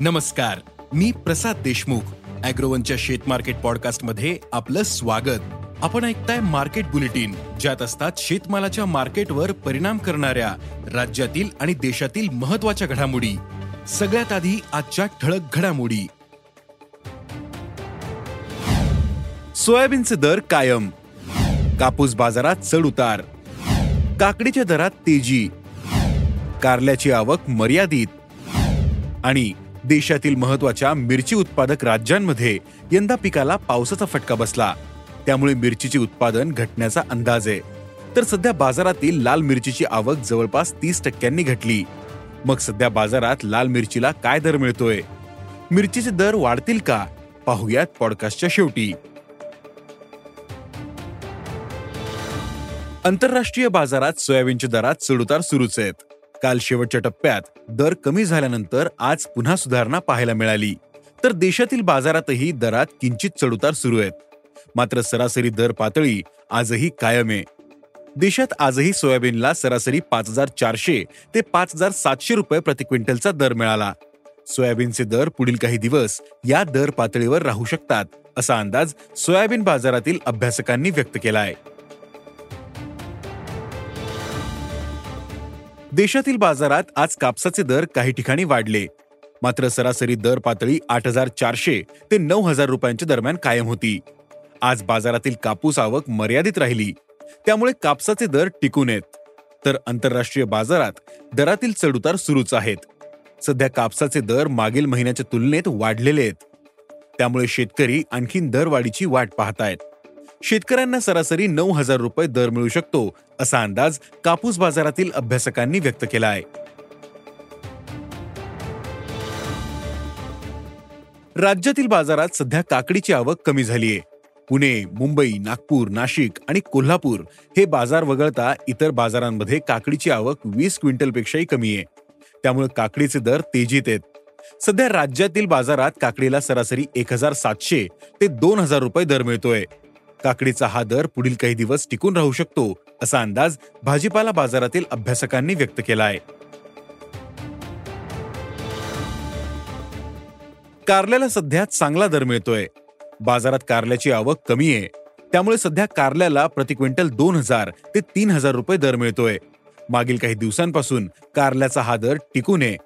नमस्कार मी प्रसाद देशमुख अॅग्रोवनच्या शेत मार्केट पॉडकास्टमध्ये आपलं स्वागत. आपण ऐकताय मार्केट बुलेटिन ज्यात असतात शेतमालाच्या मार्केटवर परिणाम करणाऱ्या राज्यातील आणि देशातील महत्त्वाच्या घडामोडी. सगळ्यात आधी आजच्या ठळक घडामोडी. सोयाबीनचे दर कायम. कापूस बाजारात चढ उतार. काकडीच्या दरात तेजी. कारल्याची आवक मर्यादित. आणि देशातील महत्त्वाच्या मिरची उत्पादक राज्यांमध्ये यंदा पिकाला पावसाचा फटका बसला. त्यामुळे मिरचीचे उत्पादन घटण्याचा अंदाज आहे. तर सध्या बाजारातील लाल मिरचीची आवक जवळपास तीस टक्क्यांनी घटली. मग सध्या बाजारात लाल मिरचीला काय दर मिळतोय? मिरचीचे दर वाढतील का? पाहुयात पॉडकास्टच्या शेवटी. आंतरराष्ट्रीय बाजारात सोयाबीनच्या दरात चढउतार सुरूच आहेत. काल शेवटच्या टप्प्यात दर कमी झाल्यानंतर आज पुन्हा सुधारणा पाहायला मिळाली. तर देशातील बाजारातही दरात किंचित चढउतार सुरू आहेत. मात्र सरासरी दर पातळी आजही कायम आहे. देशात आजही सोयाबीनला सरासरी पाच हजार चारशे ते पाच हजार सातशे रुपये प्रति क्विंटलचा दर मिळाला. सोयाबीनचे दर पुढील काही दिवस या दर पातळीवर राहू शकतात असा अंदाज सोयाबीन बाजारातील अभ्यासकांनी व्यक्त केला आहे देशातील बाजारात आज कापसाचे दर काही ठिकाणी वाढले. मात्र सरासरी दर पातळी आठ हजार चारशे ते नऊ हजार रुपयांच्या दरम्यान कायम होती. आज बाजारातील कापूस आवक मर्यादित राहिली. त्यामुळे कापसाचे दर टिकून आहेत. तर आंतरराष्ट्रीय बाजारात दरातील चढउतार सुरूच आहेत. सध्या कापसाचे दर मागील महिन्याच्या तुलनेत वाढलेले आहेत. त्यामुळे शेतकरी आणखीन दरवाढीची वाट पाहतायत. शेतकऱ्यांना सरासरी नऊ हजार रुपये दर मिळू शकतो असा अंदाज कापूस बाजारातील अभ्यासकांनी व्यक्त केला आहे राज्यातील बाजारात सध्या काकडीची आवक कमी झालीये. पुणे मुंबई नागपूर नाशिक आणि कोल्हापूर हे बाजार वगळता इतर बाजारांमध्ये काकडीची आवक वीस क्विंटलपेक्षाही कमी आहे त्यामुळे काकडीचे दर तेजीत आहेत. सध्या राज्यातील बाजारात काकडीला सरासरी एक हजार सातशे ते दोन हजार रुपये दर मिळतोय. काकडीचा हा दर पुढील काही दिवस टिकून राहू शकतो असा अंदाज भाजीपाला बाजारातील अभ्यासकांनी व्यक्त केला आहे कारल्याला सध्या चांगला दर मिळतोय. बाजारात कारल्याची आवक कमी आहे. त्यामुळे सध्या कारल्याला प्रति क्विंटल दोन हजार ते तीन हजार रुपये दर मिळतोय. मागील काही दिवसांपासून कारल्याचा हा दर टिकून आहे.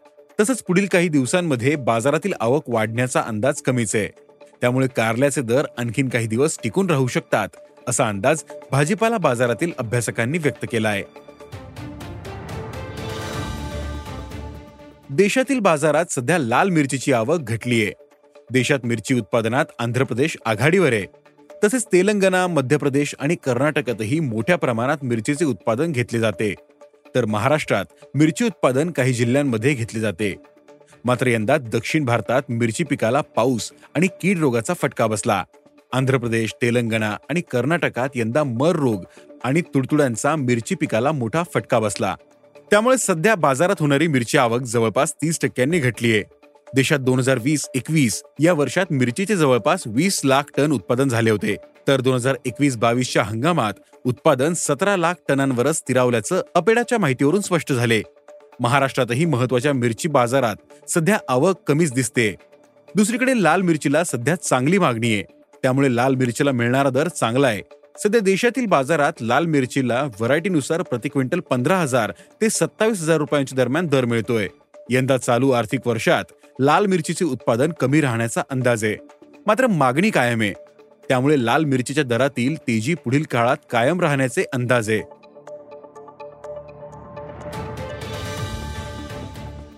तसंच पुढील काही दिवसांमध्ये बाजारातील आवक वाढण्याचा अंदाज कमीच आहे. त्यामुळे कारल्याचे दर आणखीन काही दिवस टिकून राहू शकतात असा अंदाज भाजीपाला बाजारातील अभ्यासकांनी व्यक्त केला आहे देशातील बाजारात सध्या लाल मिरचीची आवक घटलीये. देशात मिरची उत्पादनात आंध्र प्रदेश आघाडीवर आहे. तसेच तेलंगणा मध्य प्रदेश आणि कर्नाटकातही मोठ्या प्रमाणात मिरचीचे उत्पादन घेतले जाते. तर महाराष्ट्रात मिरची उत्पादन काही जिल्ह्यांमध्ये घेतले जाते. मात्र यंदा दक्षिण भारतात मिरची पिकाला पाऊस आणि कीड रोगाचा फटका बसला. आंध्र प्रदेश तेलंगणा आणि कर्नाटकात यंदा मर रोग आणि तुडतुड्यांचा मिरची पिकाला मोठा फटका बसला. त्यामुळे सध्या बाजारात होणारी मिरची आवक जवळपास तीस टक्क्यांनी घटली आहे देशात दोन हजार वीस एकवीस या वर्षात मिरचीचे जवळपास वीस लाख टन उत्पादन झाले होते. तर दोन हजार एकवीस बावीसच्या हंगामात उत्पादन सतरा लाख टनांवरच स्थिरावल्याचं अपेडाच्या माहितीवरून स्पष्ट झाले. महाराष्ट्रातही महत्त्वाच्या मिरची बाजारात सध्या आवक कमीच दिसते. दुसरीकडे लाल मिरचीला सध्या चांगली मागणी आहे. त्यामुळे लाल मिरचीला मिळणारा दर चांगला आहे सध्या देशातील बाजारात लाल मिरचीला व्हरायटीनुसार प्रति क्विंटल पंधरा हजार ते सत्तावीस हजार रुपयांच्या दरम्यान दर मिळतोय. यंदा चालू आर्थिक वर्षात लाल मिरचीचे उत्पादन कमी राहण्याचा अंदाज आहे. मात्र मागणी कायम आहे. त्यामुळे लाल मिरचीच्या दरातील तेजी पुढील काळात कायम राहण्याचे अंदाज आहे.